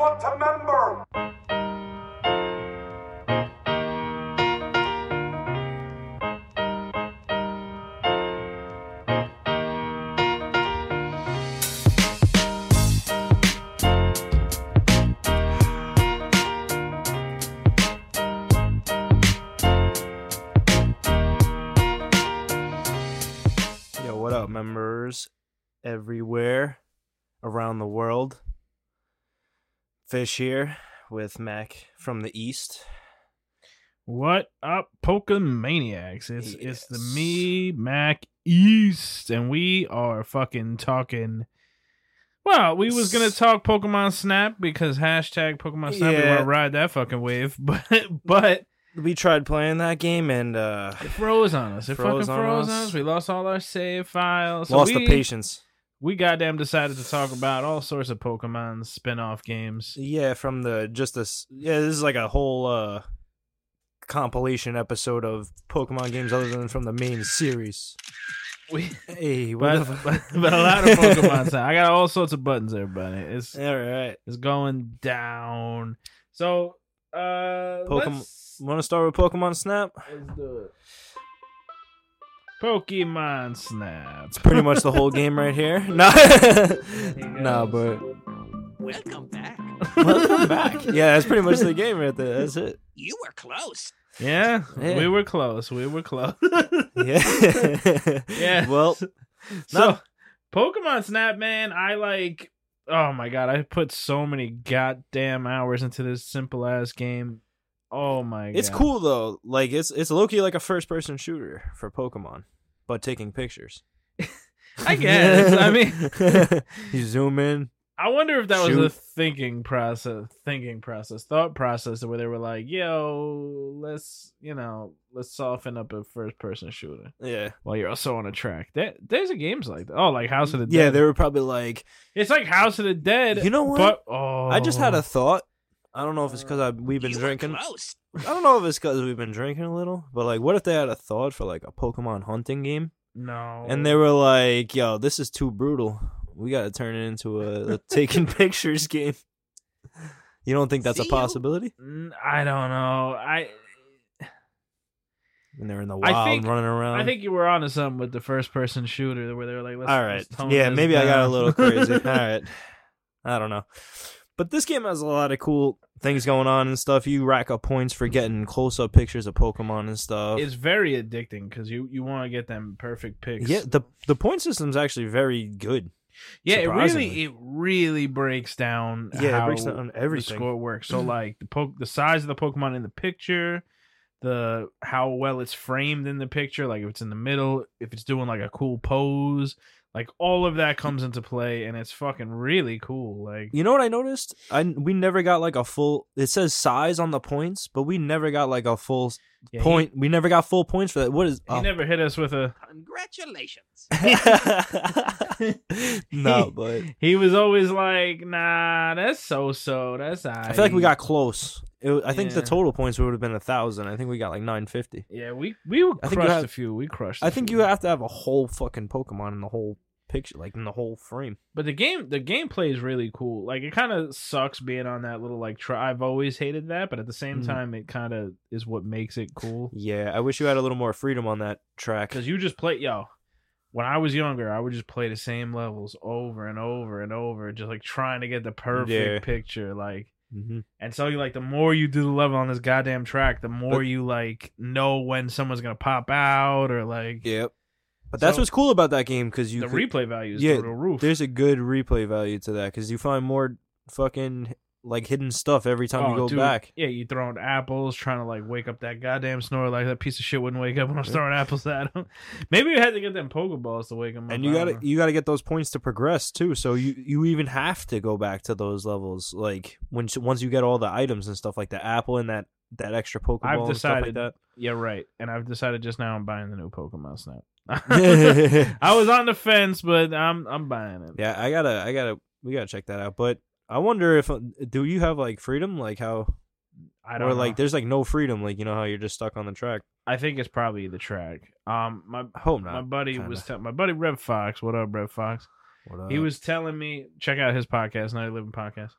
want to member. Fish here with Mac from the East. What up, Pokemaniacs? It's it's the me, Mac East, and we are fucking talking. Well, we was gonna talk Pokemon Snap because hashtag Pokemon Snap. We want to ride that fucking wave, but but We tried playing that game and uh it froze on us. It Froze fucking on froze on us. us. We lost all our save files. So lost we, the patience. We goddamn decided to talk about all sorts of Pokemon spin-off games. Yeah, from the just this yeah, this is like a whole uh compilation episode of Pokemon games other than from the main series. We Hey, what but, but, but a lot of Pokemon. Snap. I got all sorts of buttons, everybody. It's All right. It's going down. So, uh, Pokemon- Want to start with Pokemon Snap? let's do it. Pokemon Snap. It's pretty much the whole game right here. Nah, nah, but Welcome back. welcome back. Yeah, that's pretty much the game right there. That's it. You were close. Yeah, Yeah. we were close. We were close. Yeah. Yeah. Well, so, not- Pokemon Snap, man, I like. Oh my god, I put so many goddamn hours into this simple ass game. Oh my god, it's cool though. Like it's it's low key like a first person shooter for Pokemon, but taking pictures. I guess. I mean, you zoom in. I wonder if that was a thinking process, thinking process, thought process, where they were like, "Yo, let's you know, let's soften up a first person shooter Yeah. while you're also on a track." There, there's a games like that. Oh, like House of the Dead. Yeah, they were probably like, it's like House of the Dead. You know what? But oh, I just had a oh. thought. I don't know if it's because we've been you drinking. close. I don't know if it's because we've been drinking a little, but like, what if they had a thought for like a Pokemon hunting game? no, And they were like, "Yo, this is too brutal. We got to turn it into a, a taking pictures game." You don't think that's a See you? possibility? Mm, I don't know. I When they're in the wild think- running around. I think you were onto something with the first person shooter where they were like, let's, All right. let's tone Yeah, this maybe I got a little crazy. All right. I don't know. But this game has a lot of cool things going on and stuff. You rack up points for getting close up pictures of Pokemon and stuff. It's very addicting because you you want to get them perfect pics. yeah, the the point system's actually very good. Yeah, it really it really breaks down Yeah, it breaks down the everything. score works. So like the po- the size of the Pokemon in the picture, the how well it's framed in the picture, like if it's in the middle, if it's doing like a cool pose, like all of that comes into play and it's fucking really cool. Like You know what I noticed? I we never got like a full. It says size on the points, but we never got like a full yeah, he- point. we never got full points for that. What is? He, oh. never hit us with a. Congratulations. no, but He was always like, "Nah, that's so so. That's I feel like we got close. It, I think the Yeah. total points would have been a thousand. I think we got like nine fifty. Yeah, we we I think you crushed have- a few. We crushed. I a think few. you have to have a whole fucking Pokemon in the whole picture, like in the whole frame. But the game, the gameplay is really cool. Like it kind of sucks being on that little like. Try- I've always hated that, but at the same Mhm. time, it kind of is what makes it cool. Yeah, I wish you had a little more freedom on that track. Because you just play, yo. When I was younger, I would just play the same levels over and over and over, just like trying to get the perfect Yeah. picture. Like, hmm and so you like the more you do the level on this goddamn track, the more But- you like know when someone's gonna pop out or like Yep. But that's what's cool about that game because you the could- replay value is yeah, through the roof. there's a good replay value to that because you find more fucking like hidden stuff every time you Oh, go dude, back. Yeah, you throwing apples, trying to like wake up that goddamn snore. Like that piece of shit wouldn't wake up when I was throwing apples at him. Maybe you had to get them Pokeballs to wake him up. And you gotta you gotta get those points to progress too. So you you even have to go back to those levels like when once you get all the items and stuff like the apple and that that extra Pokeball I've and stuff like decided- that. Yeah, right. And I've decided just now I'm buying the new Pokemon Snap. I was on the fence, but I'm I'm buying it. Yeah, I gotta, I gotta, we gotta check that out. But I wonder if uh, do you have like freedom, like how, I don't or know. like there's like no freedom, like you know how you're just stuck on the track. I think it's probably the track. Um, my hope not. my buddy kinda. was tell my buddy Rev Fox. What up, Rev Fox? What up? He was telling me check out his podcast, Night Living Podcast.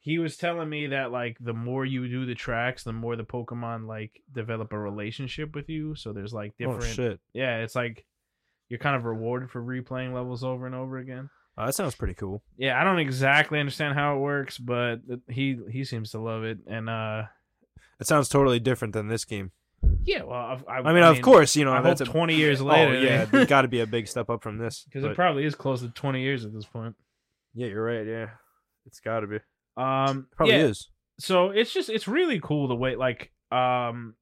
he was telling me that like the more you do the tracks, the more the Pokemon like develop a relationship with you. So there's like different. Oh shit. Yeah, it's like you're kind of rewarded for replaying levels over and over again. Oh, that sounds pretty cool. Yeah, I don't exactly understand how it works, but he he seems to love it, and uh, It sounds totally different than this game. yeah. Well, I, I, I mean, of course, you know I that's a twenty years Oh later. yeah, it's got to be a big step up from this. because it probably is close to twenty years at this point. yeah, you're right. Yeah, it's got to be. Um, Probably yeah, is. so it's just it's really cool the way like um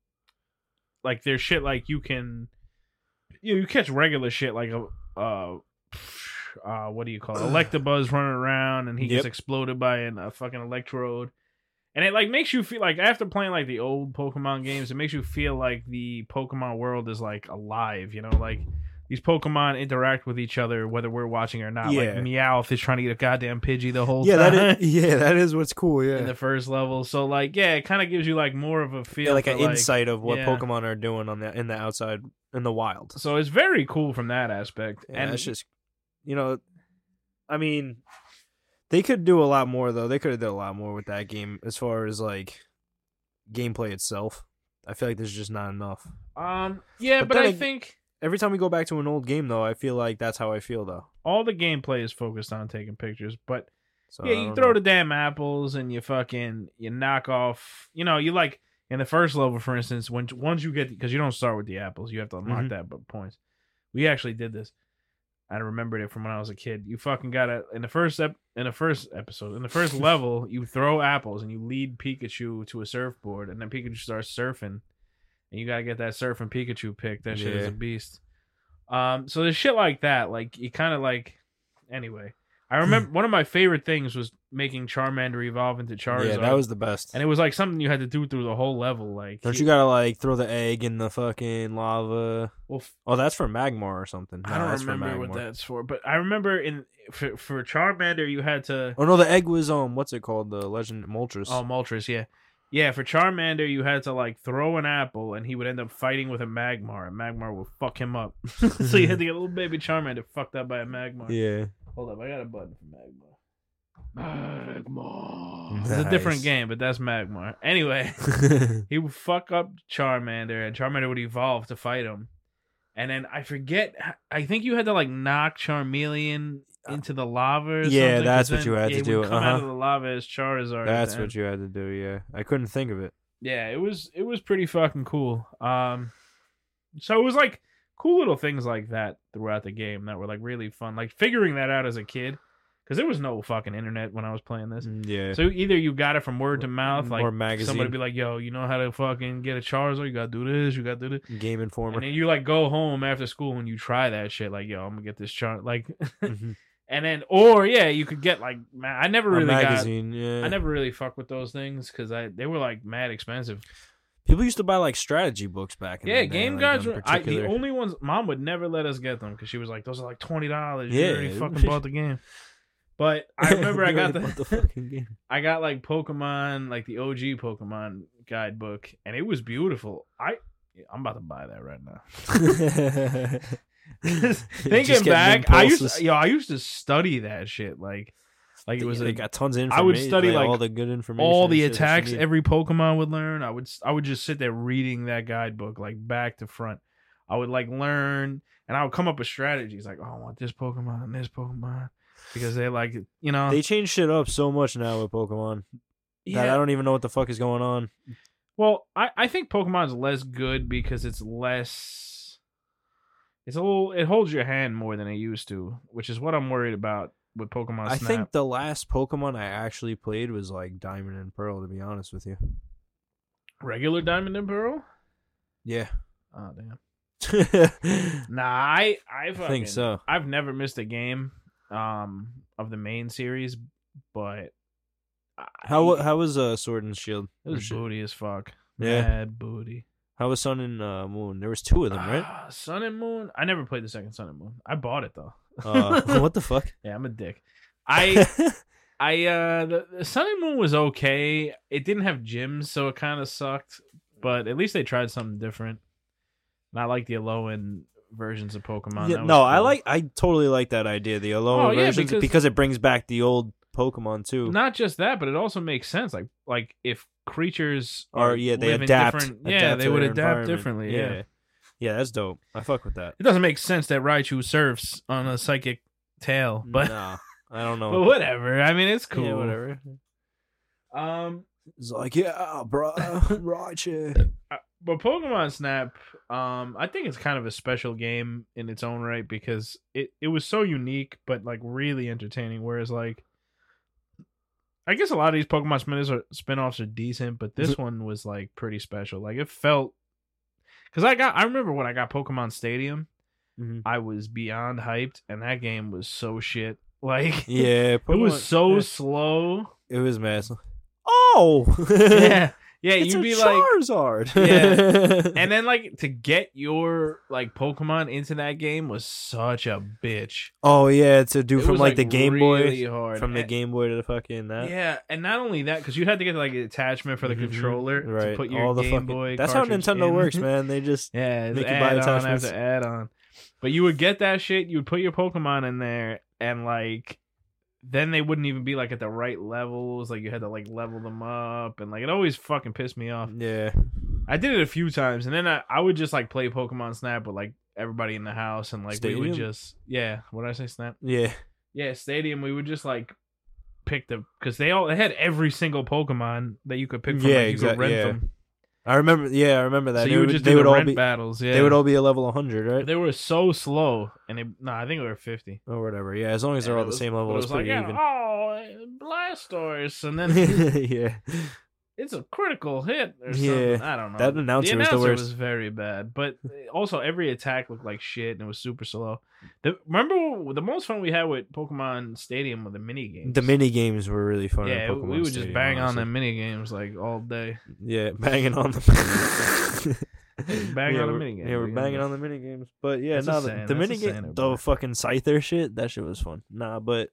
like there's shit like you can you know, you catch regular shit like a uh uh what do you call it electabuzz running around and he gets exploded by an, a fucking electrode and it like makes you feel like after playing like the old pokemon games it makes you feel like the pokemon world is like alive you know like these Pokemon interact with each other whether we're watching or not. Like Meowth is trying to get a goddamn Pidgey the whole Yeah, time that is. Yeah, that is what's cool. Yeah, in the first level. So like, yeah, it kind of gives you like more of a feel, yeah, like an insight of what yeah. Pokemon are doing on the in the outside in the wild. So it's very cool from that aspect. Yeah, and it's just, you know, I mean, they could do a lot more though. They could have done a lot more with that game as far as like gameplay itself. I feel like there's just not enough. um, yeah, But but, then I think Every time we go back to an old game though, I feel like that's how I feel though. all the gameplay is focused on taking pictures. But So yeah, you throw know. the damn apples and you fucking you knock off. You know, you like in the first level, for instance, when once you get because you don't start with the apples, you have to unlock Mhm. that but points. We actually did this. I remembered it from when I was a kid. You fucking got to in the first ep- in the first episode in the first level. You throw apples and you lead Pikachu to a surfboard, and then Pikachu starts surfing, and you got to get that surfing Pikachu pick. That shit is a beast. Um, so there's shit like that. Like you kind of like. Anyway, I remember one of my favorite things was making Charmander evolve into Charizard. Yeah, that was the best. and it was like something you had to do through the whole level. Like, Don't you gotta like throw the egg in the fucking lava? well, f- Oh, that's for Magmar or something. I don't remember what that's for, but I remember in for, for Charmander you had to Oh no, the egg was um, what's it called? The Legend Moltres. oh Moltres, yeah, yeah. For Charmander you had to like throw an apple and he would end up fighting with a Magmar, and Magmar would fuck him up. so you had to get a little baby Charmander fucked up by a Magmar. yeah. Hold up, I got a button for Magmar. Magmar. It's a different Nice. game, but that's Magmar. Anyway. he would fuck up Charmander, and Charmander would evolve to fight him. And then I forget. I think you had to like knock Charmeleon into the lava. Or Yeah, something, 'cause that's what then- you had yeah, to he would do, Come out uh-huh. of the lava as Charizard. That's then. what you had to do. Yeah, I couldn't think of it. Yeah, it was it was pretty fucking cool. Um, so it was like cool little things like that throughout the game that were like really fun. Like figuring that out as a kid, because there was no fucking internet when I was playing this. Mm, Yeah. So either you got it from word to mouth, like or magazine, somebody be like, "Yo, you know how to fucking get a Charizard? You gotta do this. You gotta do this." Game Informer. And then you like go home after school and you try that shit. Like, yo, I'm gonna get this chart. Like, Mhm. and then or yeah, you could get like, I never really got. magazine. Yeah. I never really fuck with those things because I they were like mad expensive. People used to buy like strategy books back in Yeah, the day, Yeah, game like, guides were I, the only ones. Mom would never let us get them because she was like, those are like twenty dollars. Yeah. you already fucking bought the game. But I remember I got the, the fucking game. I got like Pokemon, like the OG Pokemon guidebook, and it was beautiful. I I'm about to buy that right now. Thinking back, I used to, yo, I used to study that shit. Like, like it was they a, got tons of information. I would study, like, all the good information, all the shit that you attacks every Pokemon would learn. I would I would just sit there reading that guidebook like back to front. I would like learn, and I would come up with strategies like, oh, I want this Pokemon and this Pokemon because they like you know They change shit up so much now with Pokemon that I don't even know what the fuck is going on. Well, I I think Pokemon's less good because it's less. It's a little. It holds your hand more than it used to, which is what I'm worried about with Pokemon I Snap. think the last Pokemon I actually played was like Diamond and Pearl. To be honest with you, regular Diamond and Pearl. yeah, Oh damn. Nah, I I fucking, think so. I've never missed a game um of the main series, but I, How how was uh Sword and Shield? it was booty as fuck. Yeah. Mad booty. How was Sun and uh, Moon? There was two of them, right? Ah, Sun and Moon. I never played the second Sun and Moon. I bought it though. Uh, what the fuck? yeah, I'm a dick. I I uh the, the Sun and Moon was okay. It didn't have gyms, so it kind of sucked. But at least they tried something different. And I like the end versions of Pokemon. Yeah, no, I like. I totally like that idea. The Alola Oh, yeah, versions because- because, it brings back the old Pokemon too. Not just that, but it also makes sense. Like like if creatures are yeah, they adapt. different- yeah, adapt they would adapt differently. Yeah. yeah, that's dope. I fuck with that. it doesn't make sense that Raichu surfs on a psychic tail, but nah, I don't know. but whatever. I mean, it's cool. Yeah, whatever. Um, It's like, yeah, bro, Raichu. uh, but Pokemon Snap, um, I think it's kind of a special game in its own right because it it was so unique, but like really entertaining. Whereas like, I guess a lot of these Pokemon spin-offs are, spin-offs are decent, but this one was like pretty special. Like it felt because I got I remember when I got Pokemon Stadium, Mhm. I was beyond hyped, and that game was so shit. Like Yeah, it was so yeah, slow. It was mad. Oh, Yeah, yeah. it's you'd be like, Charizard. Yeah. and then like to get your like Pokemon into that game was such a bitch. oh yeah, to do It from was, like, the Game really Boy, hard. from the And- Game Boy to the fucking that. Yeah, and not only that, because you had to get like an attachment for the Mhm. controller right? to put your All the Game fucking. Boy. That's how Nintendo in. works, man. They just Yeah, Make you buy attachments. after add on. But you would get that shit. You would put your Pokemon in there, and like, then they wouldn't even be like at the right levels. Like you had to like level them up, and like it always fucking pissed me off. yeah. I did it a few times, and then I, I would just like play Pokemon Snap with like everybody in the house, and like we would just yeah. What did I say? Snap? Yeah. Yeah, Stadium. We would just like pick the because they all they had every single Pokemon that you could pick from. Yeah, like, you exact- could rent yeah. them. I remember. Yeah, I remember that. So they you would would, just they do would the all rent be. battles. Yeah, They would all be a level 100, right? They were so slow, and it, no, I think they were fifty. or whatever. Yeah, as long as they're And all the was- same level, it it's like, pretty yeah, even. oh, Blastoise, and then yeah. It's a critical hit or something. Yeah, I don't know. that announcer the was the worst. was very bad, but also every attack looked like shit and it was super slow. The, remember the most fun we had with Pokemon Stadium were the mini games. The mini games were really fun. yeah, Pokemon we would just Stadium, bang on the mini games like all day. Yeah, banging on them. bang yeah, on the mini games. Yeah, we're banging on the mini games. But yeah, no, saying, the, the mini game, the fucking Scyther shit, that shit was fun. Nah, but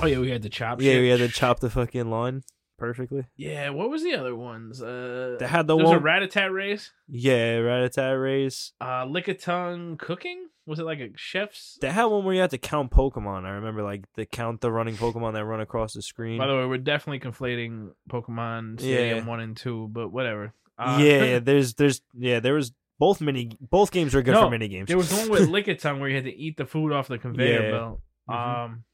Oh yeah, we had to chop. yeah, shit. we had to chop the fucking line perfectly. Yeah, what was the other ones? Uh, They had the there was a one, Ratatat race. yeah, Rattata race. Uh, Lickitung cooking. Was it like a chef's? They had one where you had to count Pokemon. I remember, like, the count the running Pokemon that run across the screen. By the way, we're definitely conflating Pokemon Stadium Yeah. one and two, but whatever. Uh, yeah, yeah, there's, there's, yeah, there was both mini, both games were good No, for mini games. there was one with Lickitung where you had to eat the food off the conveyor Yeah. belt. Mhm. Um,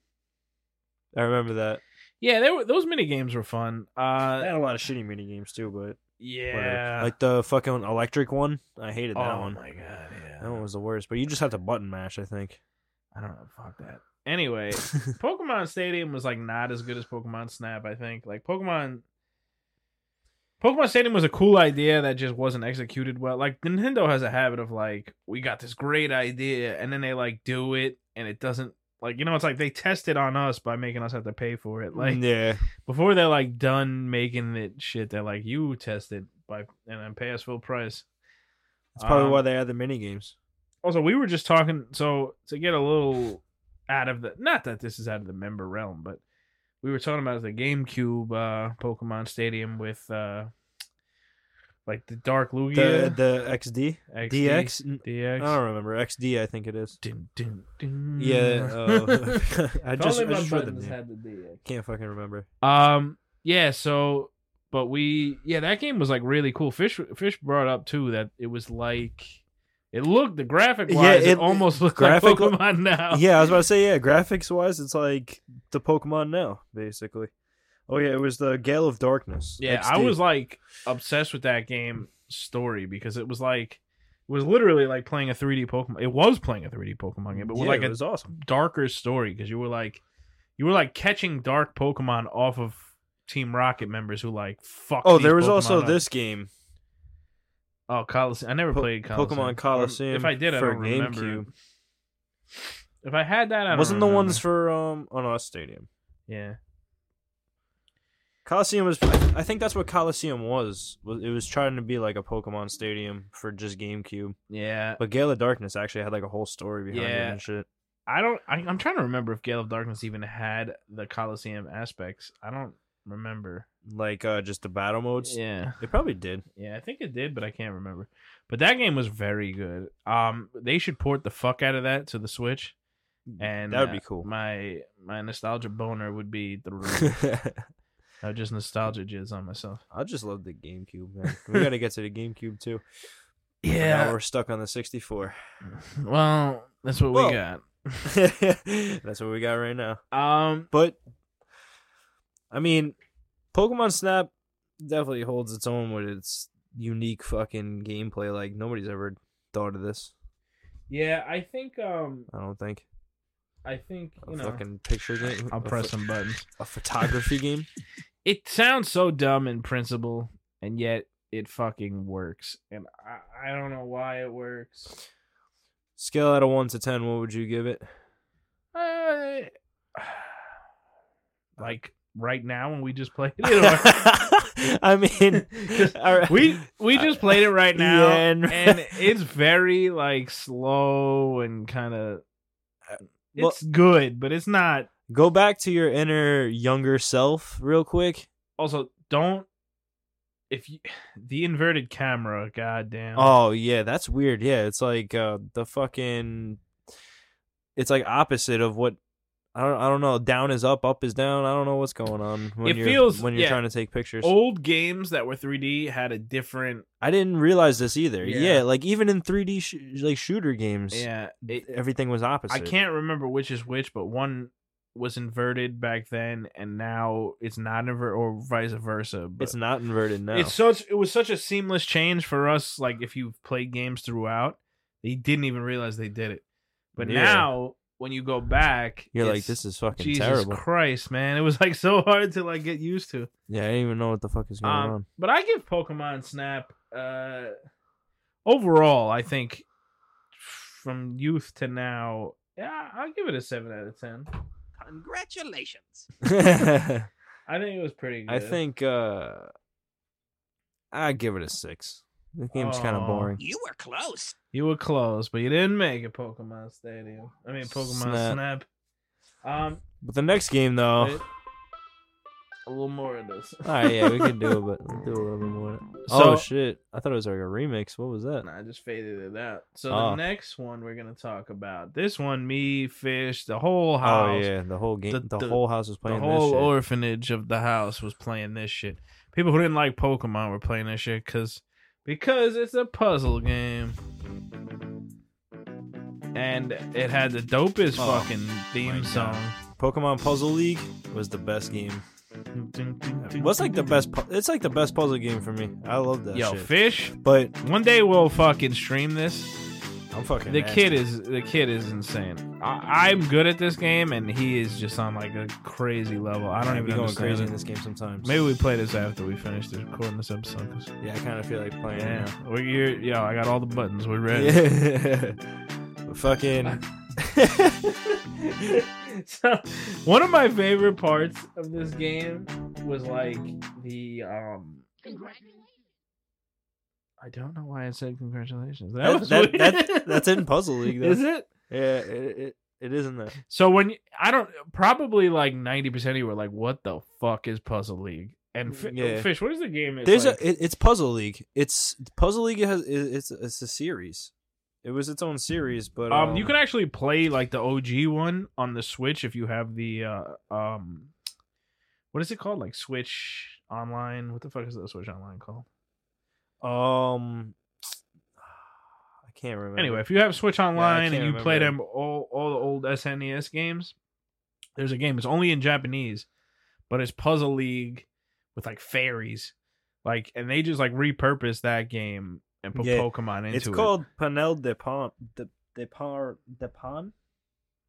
I remember that. Yeah, there were those mini games were fun. They Uh, had a lot of shitty mini games too, but whatever. yeah, like the fucking electric one. I hated that oh one. my god, yeah. That one was the worst. But you just had to button mash, I think. I don't know. Fuck that. Anyway, Pokemon Stadium was like not as good as Pokemon Snap. I think like Pokemon. Pokemon Stadium was a cool idea that just wasn't executed well. Like Nintendo has a habit of like, we got this great idea, and then they like do it, and it doesn't like you know it's like they test it on us by making us have to pay for it. Like yeah, before they're like done making it shit, they're like you test it by and then pay us full price. that's probably Um, why they had the mini games. Also, we were just talking. So to get a little out of the, not that this is out of the member realm, but we were talking about the GameCube uh, Pokemon Stadium with uh, like the Dark The Lugia, the XD, XD, DX. DX. I don't remember XD. I think it is. Dun, dun, dun. Yeah, uh, I just, I my just read the buttons name. had the DX. Can't fucking remember. Um. Yeah. So, but we. Yeah, that game was like really cool. Fish. Fish brought up too that it was like. It looked the graphic wise. Yeah, it, it- almost looked graphic- like Pokemon now. Yeah, I was about to say yeah. Graphics wise, it's like the Pokemon now, basically. Oh yeah, it was the Gale of Darkness. Yeah, I was like obsessed with that game story because it was like it was literally like playing a 3D Pokemon. It was playing a 3D Pokemon game, but Yeah, like it a was awesome. darker story because you were like you were like catching dark Pokemon off of Team Rocket members who like fuck. Oh, there was Pokemon also up. this game, Oh, Colosseum. I never Po- played Colosseum. Pokemon Colosseum. If I did, I don't remember. GameCube. If I had that, I don't Wasn't the ones for um on our stadium. yeah. Colosseum was. I think that's what Colosseum was. It was trying to be like a Pokemon Stadium for just GameCube. Yeah, But Gale of Darkness actually had like a whole story behind it and shit. I don't. I, I'm trying to remember if Gale of Darkness even had the Colosseum aspects. I don't remember. Like uh just the battle modes. Yeah, It probably did. yeah, I think it did, but I can't remember. But that game was very good. Um, they should port the fuck out of that to the Switch and That would be uh, cool. My my nostalgia boner would be the. I just nostalgia jizz on myself. I just love the GameCube, man. We got to get to the GameCube too. Yeah, now we're stuck on the 64. Well, that's what Well- we got. That's what we got right now. Um, But I mean, Pokemon Snap definitely holds its own with its unique fucking gameplay. Like nobody's ever thought of this. yeah, I think um, I don't think I think a you know, fucking picture game. I'll a press pho- some buttons. a photography game. It sounds so dumb in principle, and yet it fucking works. And I, I don't know why it works. Scale out of one to ten, what would you give it? Uh, like right now when we just played it. Or, I mean, 'Cause all right. we we just played it right now, Yeah, and- and it's very like slow and kind of. Well- It's good, but it's not. go back to your inner younger self real quick. Also, don't if you the inverted camera. Goddamn. Oh yeah, that's weird. Yeah, it's like uh the fucking it's like opposite of what I don't I don't know, down is up, up is down. I don't know what's going on when It you're feels- when you're yeah. trying to take pictures. Old games that were 3D had a different. I didn't realize this either. Yeah. Yeah, like even in 3D sh- like shooter games, Yeah, it, everything was opposite. I can't remember which is which, but one was inverted back then, and now it's not inverted, or vice versa. But It's not inverted now. It's such it was such a seamless change for us. Like if you've played games throughout, they didn't even realize they did it. But Yeah. now when you go back, You're like this is fucking Jesus terrible. Christ, man! It was like so hard to like get used to. Yeah, I didn't even know what the fuck is going Um, on. but I give Pokemon Snap uh overall. I think from youth to now, yeah, I'll give it a seven out of ten. Congratulations. I think it was pretty good. I think uh I'd give it a six. The game's kind of boring. You were close. You were close, but you didn't make it. Pokemon Stadium. I mean, Pokemon Snap. Snap. Um, But the next game though, wait. a little more of this. all right, yeah, we can do it, but do a little bit more. So- oh shit! I thought it was like a remix. What was that? Nah, I just faded it out. So Oh. the next one we're gonna talk about. This one, me, fish, the whole house, Oh yeah, the whole game, The- the, the- whole house was playing this shit. The whole orphanage of the house was playing this shit. People who didn't like Pokemon were playing this shit because because it's a puzzle game. And it had the dopest Oh, fucking my theme God. song. Pokemon Puzzle League was the best game. What's like the best? pu- It's like the best puzzle game for me. I love that Yo, shit. fish. But One day we'll fucking stream this. I'm fucking. The nasty. kid is the kid is insane. I, I'm good at this game, and he is just on like a crazy level. I don't even be going crazy it. in this game sometimes. Maybe we play this after we finish this, recording this episode. 'cause- Yeah, I kind of feel like playing. yeah, now. we're you're, yo, I got all the buttons. We're ready. Yeah. Fucking. so, one of my favorite parts of this game was like the um. I don't know why I said congratulations. That, That, was that, that, that's in Puzzle League, though. Is it? Yeah, it, it, it is in there. So when you- I don't probably like ninety percent of you were like, "What the fuck is Puzzle League?" And Fi- Yeah. Fish, what is the game? It's There's like, a. It, it's Puzzle League. It's Puzzle League has. It, it's it's a series. It was its own series, but um, you can actually play like the OG one on the Switch if you have the uh um, what is it called? Like Switch Online. What the fuck is the Switch Online called? Um. I can't remember. Anyway, if you have Switch Online and can't you play them all all the old SNES games, there's a game. It's only in Japanese, but it's Puzzle League with like fairies, like, and they just like repurpose that game and put Yeah, Pokemon into it's it. It's called Panel de Pon. De, de Par de Pon.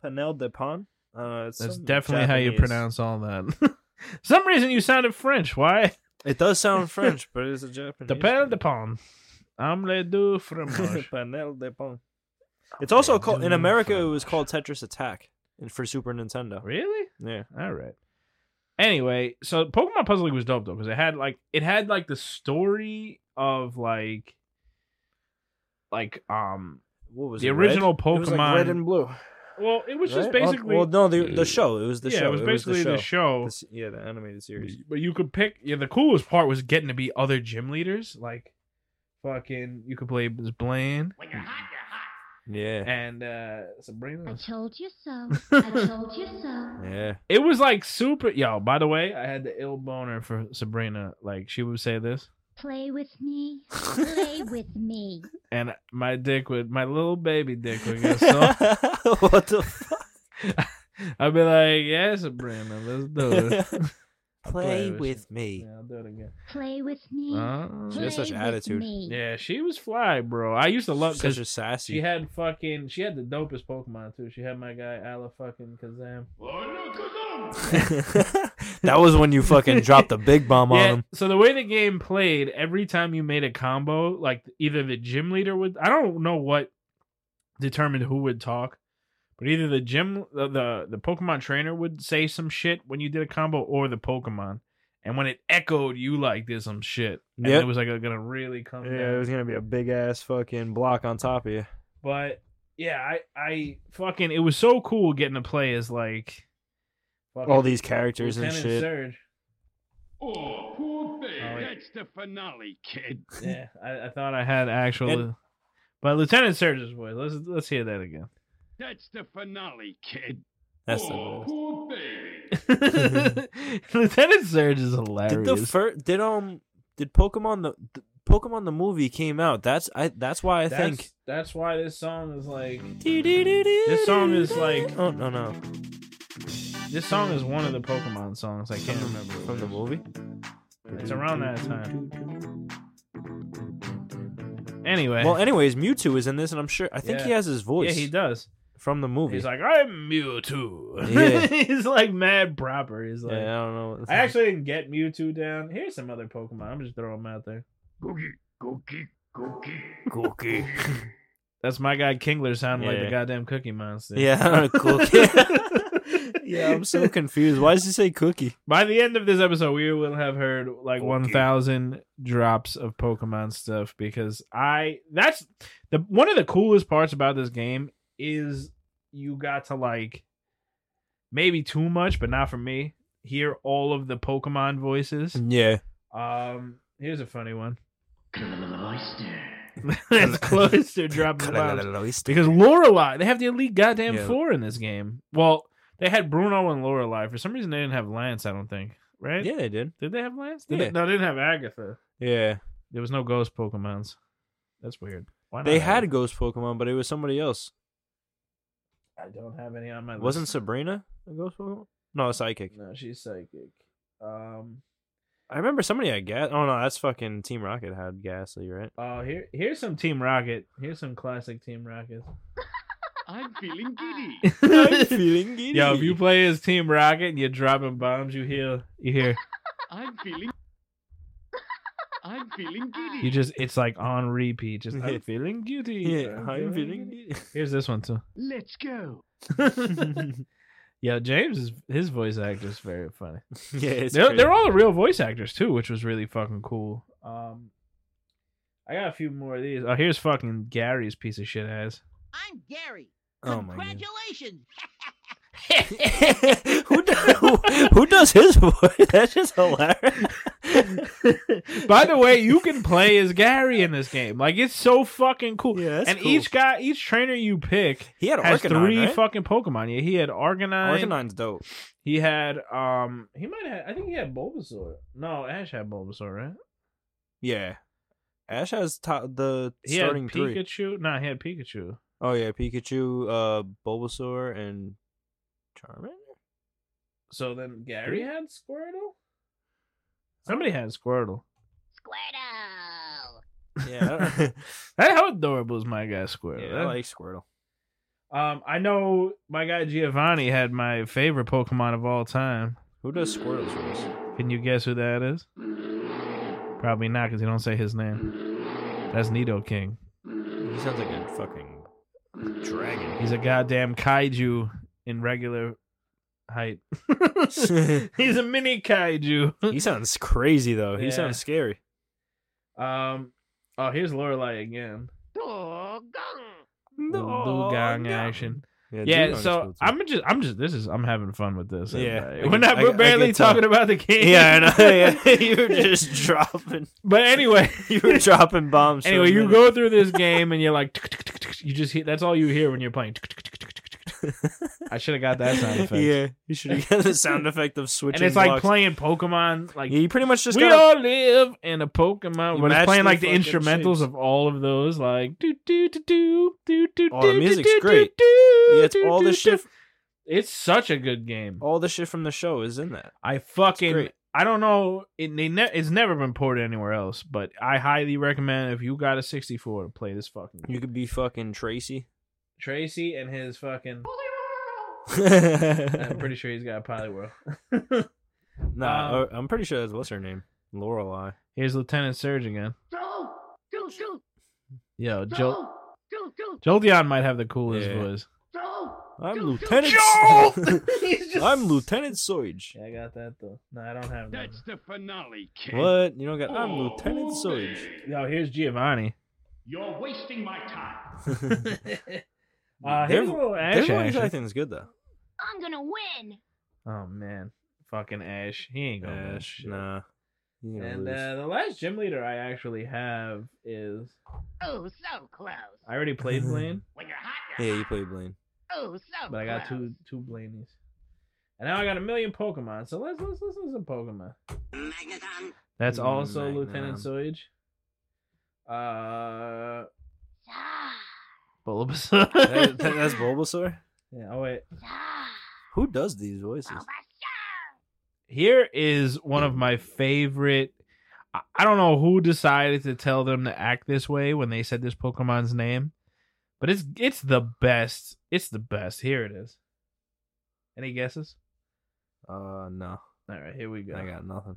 Panel de Pon. Uh, That's definitely how you pronounce all that. Some reason you sounded French. Why? It does sound French, but it's a Japanese. The Pelle de Pon. Omelette du fromage. Panel de Pon. It's also called in du America. It was called Tetris Attack, and for Super Nintendo. Really? Yeah. All right. Anyway, so Pokemon Puzzle League was dope though because it had like it had like the story of like like um What was The it? red? original It was like Pokemon- red and blue. Well it was just right? Oh, basically Well, no, the the show. It was the yeah show. it was basically the the show. show. The yeah, the animated series. But you could pick. Yeah, the coolest part was getting to be other gym leaders. Like, fucking, you could play as Blaine. When you're hot, you're hot. Yeah. and uh Sabrina. I told you so. I told you so. Yeah. It was like super. Yo, by the way, I had the ill boner for Sabrina. Like she would say this, Play with me. Play with me. and my dick would, my little baby dick would get so. what the fuck? I'd be like, yeah, Sabrina, let's do it. Play with with me. yeah, I'll do it again. Play with me. Uh, She has such an attitude. me. yeah, she was fly, bro. I used to love Such because a sassy. she had fucking, she had the dopest Pokemon too. She had my guy Ala fucking Kazam. That was when you fucking dropped the big bomb on Yeah. him. So the way the game played, every time you made a combo, like either the gym leader would, I don't know what determined who would talk, but either the gym, the the, the Pokemon trainer would say some shit when you did a combo, or the Pokemon. And when it echoed, you like did some shit. And Yep. it was like gonna really come Yeah, down. it was gonna be a big ass fucking block on top of you. But yeah, I I fucking it was so cool getting to play as like fucking All these characters and shit. Surge. Oh, poor thing. Oh, yeah. That's the finale, kid. Yeah, I, I thought I had actual, And- but Lieutenant Surge's voice. Let's let's hear that again. That's the finale, kid. That's oh, the poor baby. Lieutenant Surge is hilarious. Did the first did um did Pokemon the, the Pokemon the movie came out? That's I that's why I that's, think that's why this song is like this song is like- oh no no this song is one of the Pokemon songs. I can't remember from the movie. It's around that time. Anyway, Well, anyways, Mewtwo is in this, and I'm sure I think he has his voice. yeah, he does. from the movie. He's like, I'm Mewtwo. Yeah. He's like mad proper. He's like, yeah, I don't know. I actually didn't get Mewtwo down. Here's some other Pokemon. I'm just throwing them out there. Googie, googie, googie. cookie. That's my guy Kingler sounding like the goddamn Cookie Monster. Yeah, cookie. Yeah, I'm so confused. Why does he say cookie? By the end of this episode, we will have heard like Okay. 1,000 drops of Pokemon stuff because I that's the one of the coolest parts about this game is you got to like maybe too much, but not for me. Hear all of the Pokemon voices. Yeah. Um, here's a funny one. That's close to dropping bombs. Because Lorelei, they have the elite goddamn Yeah. four in this game. Well, they had Bruno and Lorelei. For some reason, they didn't have Lance. I don't think. Right? Yeah, they did. Did they have Lance? Did Yeah. they- no, they didn't have Agatha. Yeah. There was no ghost Pokemons. That's weird. Why not They had it? ghost Pokemon, but it was somebody else. I don't have any on my Wasn't. Sabrina a ghost Pokemon? No, a psychic. No, she's psychic. Um. I remember somebody had gas. Oh no, that's fucking Team Rocket had Gastly, right? Oh, here, here's some Team Rocket. Here's some classic Team Rocket. I'm feeling giddy. I'm feeling giddy. Yo, if you play as Team Rocket and you're dropping bombs, you hear, you hear, I'm feeling. I'm feeling giddy. you just, it's like on repeat. Just, I'm feeling guilty. yeah, I'm feeling giddy. Here's this one too. Let's go. yeah, James is his voice actor is very funny. yeah, it's They're, crazy. they're all real voice actors too, which was really fucking cool. Um, I got a few more of these. Oh, here's fucking Gary's piece of shit ass. I'm Gary. Oh my god. Congratulations. who, do, who, who does his voice? That's just hilarious. By the way, you can play as Gary in this game. Like it's so fucking cool. Yeah, and cool. each guy, each trainer you pick He had has Arcanine, three right? fucking Pokemon. Yeah, he had Arcanine. Arcanine's dope. He had um. He might have. I think he had Bulbasaur. No, Ash had Bulbasaur, right? Yeah. Ash has to- the He starting had three. Pikachu. No, he had Pikachu. Oh yeah, Pikachu, uh, Bulbasaur, and Charmander. So then Gary had Squirtle. Somebody had Squirtle. Squirtle. Yeah, Hey, How adorable is my guy Squirtle? yeah, I like Squirtle. um, I know my guy Giovanni had my favorite Pokemon of all time. Who does Squirtle's voice? Can you guess who that is? Probably not, because he don't say his name. That's Nidoking. He sounds like a fucking dragon. He's a goddamn kaiju in regular height. He's a mini kaiju. he sounds crazy though. He Yeah. sounds scary. Um. Oh, here's Lorelei again. Doggone. Little gang action. Yeah, Yeah, Dewgong's so cool, too. I'm just, I'm just, this is, I'm having fun with this. Yeah, everybody. I we're can- not, I- we're I barely can tell. talking about the game. Yeah, I know. Yeah, you were just dropping. But anyway, You were dropping bombs. for a anyway, you minute. go through this game and you're like, you just hear that's all you hear when you're playing. I should have got that sound effect. Yeah, you should have got the sound effect of switching. and it's like blocks. playing Pokemon. Like Yeah, you pretty much just we got. all live in a Pokemon, but it's playing like the instrumentals shapes. of all of those, like do do do do do do. Oh, the do, music's do, great. do, Yeah, it's do, all do, the do. shit. It's such a good game. All the shit from the show is in that. I fucking. I don't know. It they ne- it's never been ported anywhere else, but I highly recommend if you got a 64 to play this fucking. You could be fucking Tracey. Tracey and his fucking. I'm I'm pretty sure he's got a Poliwhirl. Nah, Um, uh, I'm pretty sure that's what's her name, Lorelei. Here's Lieutenant Surge again. Yo, Joel go, go, go, Jolteon might have the coolest Yeah. voice. Go! I'm Go, go, Lieutenant. Joel! He's just- I'm Lieutenant Soij. Yeah, I got that though. No, I don't have that. That's the finale, kid. What? You don't got? I'm Lieutenant Soij. No, here's Giovanni. You're wasting my time. Uh, Their- here's a little Their Ash voice acting is good though. I'm gonna win. Oh man, fucking Ash. He ain't gonna Ash, shit. nah. He's And uh, the last gym leader I actually have is Oh, so close. I already played Blaine, When you're hot, you're yeah, you hot. play Blaine. Oh, so but I got close. two two Blaney's. And now I got a million Pokemon. So let's let's listen to some Pokemon. That's also Lieutenant Soij. Uh, Ah, Bulbasaur. That- that- that's Bulbasaur. yeah. Oh wait. ah, Who does these voices? Bulbasaur. Here is one of my favorite. I- I don't know who decided to tell them to act this way when they said this Pokemon's name, but it's it's the best. It's the best. Here it is. Any guesses? Uh, no, All right, here we go. I got nothing.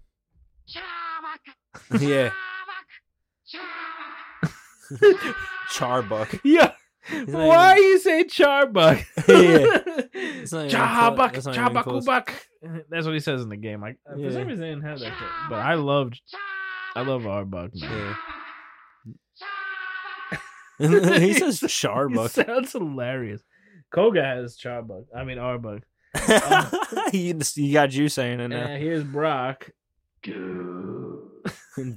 Chavak, yeah, Chavak, Charbuck. Yeah. Why even- you say Charbuck? Yeah. not even Charbuck, close- that's not even close. Chabakubak. That's what he says in the game. Like for some reason, I didn't have that shit. But I loved, I love Arbok. Man. Yeah. he says It Charbuck. sounds hilarious. Koga has Charbuck. I mean Arbok. you, you got you saying it And now. here's Brock. Go.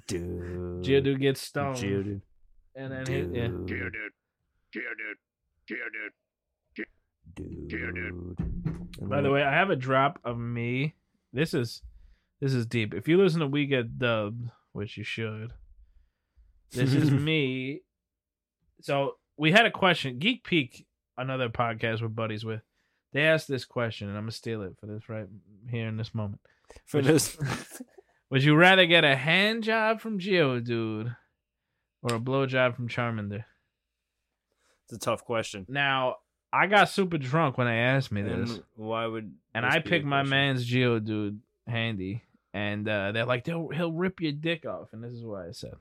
Dude. Geodude gets stoned. Geodude. And then he, yeah. Dude. Geodude. Geodude. Geodude. Dude. By the way, I have a drop of me. This is this is deep. If you listen to We Get Dubbed, which you should, this is me. So we had a question. Geek Peak, another podcast we're buddies with. They asked this question, and I'm gonna steal it for this right here in this moment. for this, Would you rather get a hand job from Geodude or a blow job from Charmander? it's a tough question. Now, I got super drunk when they asked me And this. why would? and I picked my man's Geodude handy, and uh, they're like, They'll, he'll rip your dick off, and this is what I said.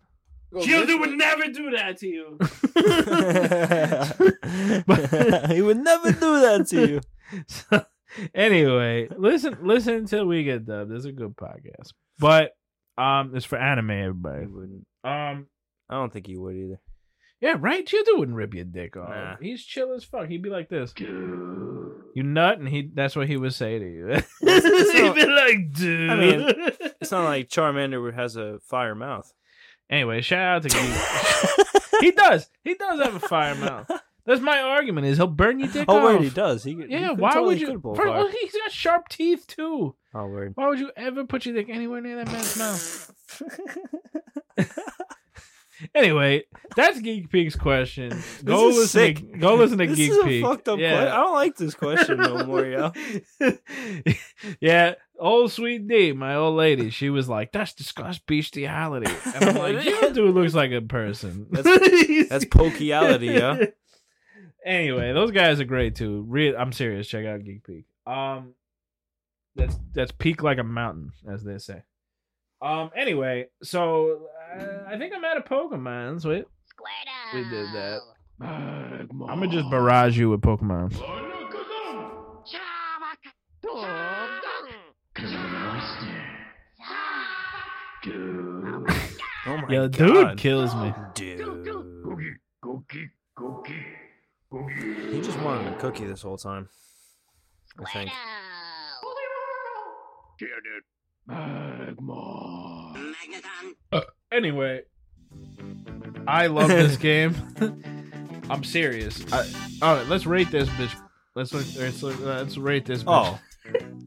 Geodude would never do that to you. he would never do that to you. So, anyway, listen, listen until we get dubbed. It's a good podcast, but um, it's for anime, He everybody. wouldn't. Um, I don't think he would either. yeah, right. Geodude wouldn't rip your dick off. Nah. He's chill as fuck. He'd be like this. You nut, and he—that's what he would say to you. He'd be like, dude. I mean, It's not like Charmander has a fire mouth. Anyway, shout out to Geek. he does. He does have a fire mouth. That's my argument. Is he'll burn your dick Oh off. wait, he does. He, Yeah. could Why totally would you? could First, fire. well, he's got sharp teeth too. Oh word. Why would you ever put your dick anywhere near that man's mouth? Anyway, that's Geek Peak's question. Go is listen. To, go listen to this Geek is a Peak. fucked up yeah. question. I don't like this question no more, yo. yeah, old sweet D, my old lady, she was like, "That's disgust bestiality," and I'm like, "You dude looks like a person." That's- That's pokeality, yo. Anyway, those guys are great too. Real, I'm serious. Check out Geek Peak. Um, that's that's peak like a mountain, as they say. Um. Anyway, so uh, I think I'm out of Pokemon. Sweet. Squirtle. We did that. I'm gonna just barrage you with Pokemon. Alakazam. Chavak, Dog, Cloyster. Go. Oh my Yo, god. dude kills me. Dude. He just wanted a cookie this whole time. I think. Geodude. Magmar. Anyway, I love this game. I'm serious. I, all right, let's rate this bitch. Let's let's let's rate this. Bitch.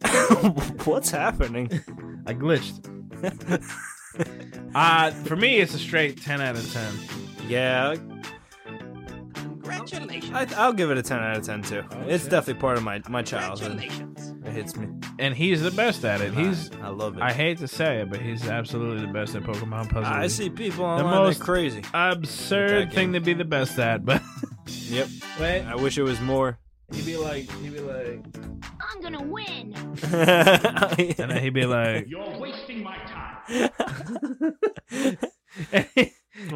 Oh, what's happening? I glitched. Uh for me, it's a straight ten out of ten. yeah, Congratulations. I, I'll give it a ten out of ten too. Oh, it's shit. definitely part of my my childhood. Congratulations. It hits me. And he's the best at it. He's. I love it. I hate to say it, but he's absolutely the best at Pokemon puzzles. I see people on The online most- crazy. absurd thing to be the best at, but Yep. wait, I wish it was more. he'd be like, he'd be like, I'm gonna win. and then he'd be like, You're wasting my time.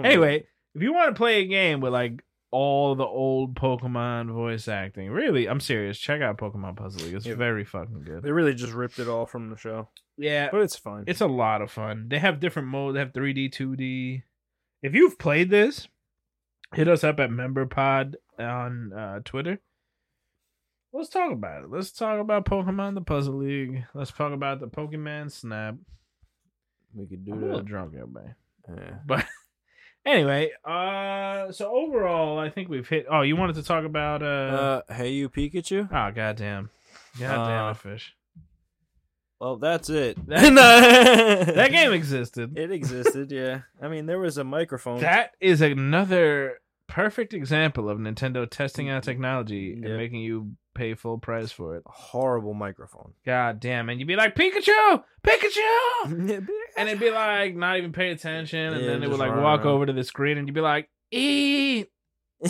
anyway, if you want to play a game with like all the old Pokemon voice acting, really, I'm serious. Check out Pokemon Puzzle League. It's Yeah. very fucking good. they really just ripped it all from the show, Yeah, but it's fun. it's a lot of fun. They have different modes. They have 3D, 2D. If you've played this, hit us up at MemberPod on uh, Twitter. Let's talk about it. Let's talk about Pokemon the Puzzle League. Let's talk about the Pokemon Snap. we could do I'm a little that. drunk, everybody. Yeah. But anyway, uh, so overall, I think we've hit. Oh, you wanted to talk about uh? Uh, hey, you Pikachu. oh, goddamn, goddamn uh, it, fish. Well, that's it. That- that That game existed. It existed, yeah. I mean, there was a microphone. That is another perfect example of Nintendo testing out technology and making you pay full price for it. horrible microphone. God damn, and you'd be like Pikachu, Pikachu, and it'd be like not even pay attention, and Yeah, then it would like walk around. over to the screen, and you'd be like, eat.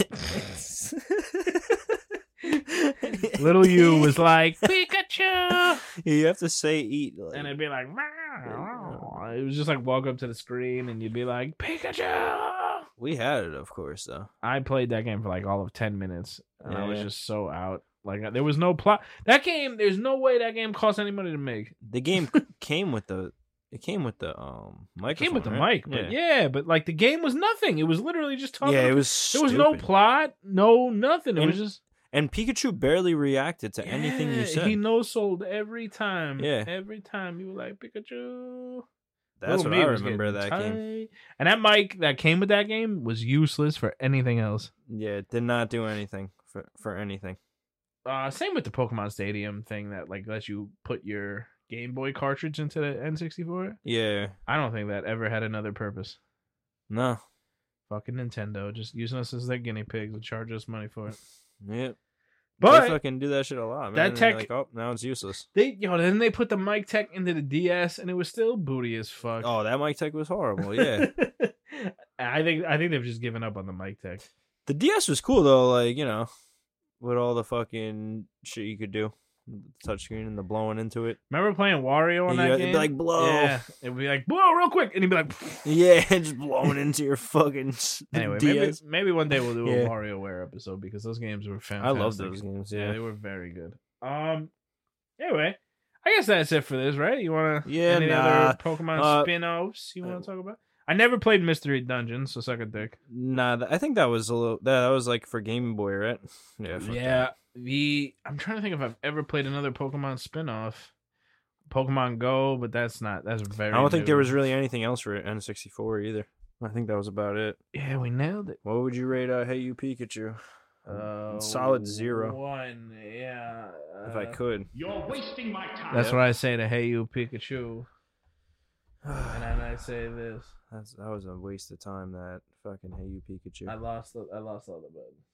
Little you was like Pikachu, you have to say eat. Like, and it'd be like, "Meow." it was just like walk up to the screen, and you'd be like Pikachu. we had it, of course, though. I played that game for like all of ten minutes, and I was Yeah. just so out. Like there was no plot. That game, there's no way that game cost any money to make. The game came with the. It came with the um It microphone. came with the right? mic, but yeah. but like the game was nothing. It was literally just talking. Yeah, it was. There was no plot, no nothing. It And was just and Pikachu barely reacted to anything you said. He no sold every time. Yeah. every time you were like Pikachu. That's Little what I remember that game. And that mic that came with that game was useless for anything else. Yeah, it did not do anything for for anything. Uh, same with the Pokemon Stadium thing that like lets you put your Game Boy cartridge into the N64. Yeah, I don't think that ever had another purpose. no. Fucking Nintendo just using us as their guinea pigs and charge us money for it. Yep. But they fucking do that shit a lot, man. that and tech- like, oh, now it's useless. they yo then they put the mic tech into the DS and it was still booty as fuck. Oh, that mic tech was horrible. Yeah, I think I think they've just given up on the mic tech. the DS was cool though. Like you know, with all the fucking shit you could do, touchscreen and the blowing into it. Remember playing Wario on Yeah, that it'd be like, blow. Yeah, it'd be like blow real quick, and he'd be like. Yeah, just blowing into your fucking Anyway, maybe DS. maybe one day we'll do a Yeah. WarioWare episode because those games were fantastic. I love those games. Yeah, Yeah, they were very good. Um. Anyway, I guess that's it for this, right? You want to? Yeah, Any nah. other Pokemon Uh, spin-offs you want uh, to talk about? I never played Mystery Dungeon, so suck a dick. nah. th- I think that was a little. That, that was like for Game Boy, right? Yeah. fuck Yeah, the I'm trying to think if I've ever played another Pokemon spin-off. Pokemon Go, but that's not. That's very. I don't think there was really anything else for N64 either. I think that was about it. Yeah, we nailed it. What would you rate? Uh, hey, you Pikachu. Uh, Solid zero. One, yeah. If I uh, could. You're wasting my time. That's Yep. what I say to Hey You Pikachu, and then I say this. That's that was a waste of time. That fucking hey you I Pikachu. lost. The, I lost all the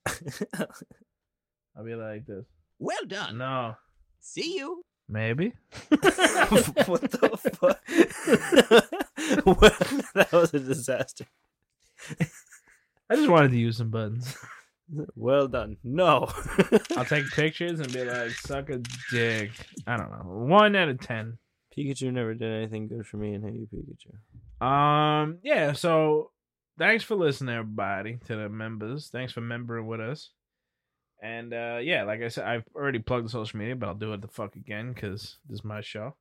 buttons. I'll be like this. Well done. No, See you. maybe. what the fuck? Well, that was a disaster. I just wanted to use some buttons. Well done. No. I'll take pictures and be like, "Suck a dick." I don't know. One out of ten. Pikachu never did anything good for me, and hey you Pikachu. Um. Yeah. So, thanks for listening, everybody, to the members. Thanks for membering with us. And uh yeah, like I said, I've already plugged the social media, but I'll do it the fuck again because this is my show.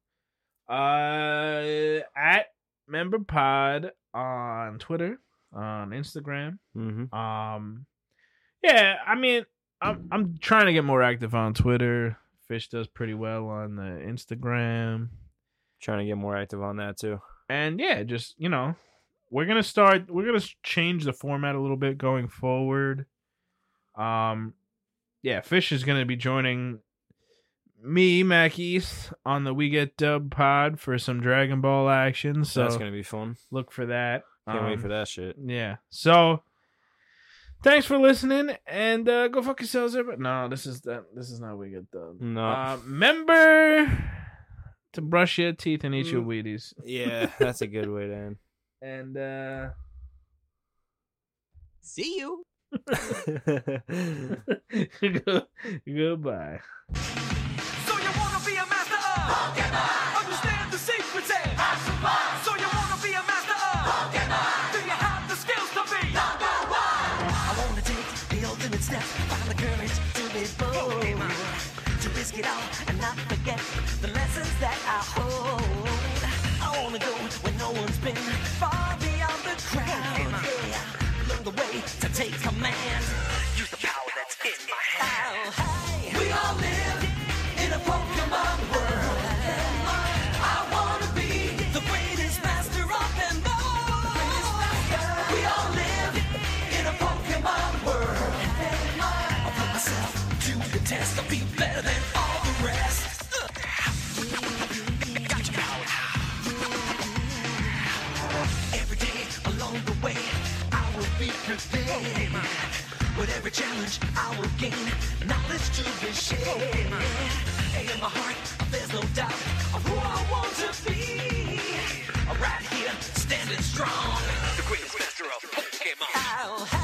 Uh, at member pod on Twitter, on Instagram. Mm-hmm. Um, yeah, I mean, I'm I'm trying to get more active on Twitter. Fish does pretty well on the Instagram. Trying to get more active on that too. and yeah, just you know, we're gonna start. We're gonna change the format a little bit going forward. Um, yeah, Fish is going to be joining me, Mac East, on the We Get Dub pod for some Dragon Ball action. So That's gonna be fun. look for that. Can't wait Um, for that shit. Yeah. So thanks for listening and uh, go fuck yourselves. Everybody. No, this is that. This is not We Get Dub. No. Uh, remember to brush your teeth and eat your Mm. Wheaties. yeah, that's a good way to end. And uh See you. Go- goodbye. So you wanna be a master of Pokemon? Risk it all and not forget the lessons that I hold. I wanna go where no one's been, far beyond the crowd. Yeah, learn the way to take command, use the power that's in my hand. hey, We all live in a Pokemon world. I wanna be the greatest master of them all. We all live in a Pokemon world. I put myself to the test, I'll be Gain knowledge to be shared. And in my heart, there's no doubt of who I want to be. Right here, standing strong. The greatest master of Pokemon. Oh,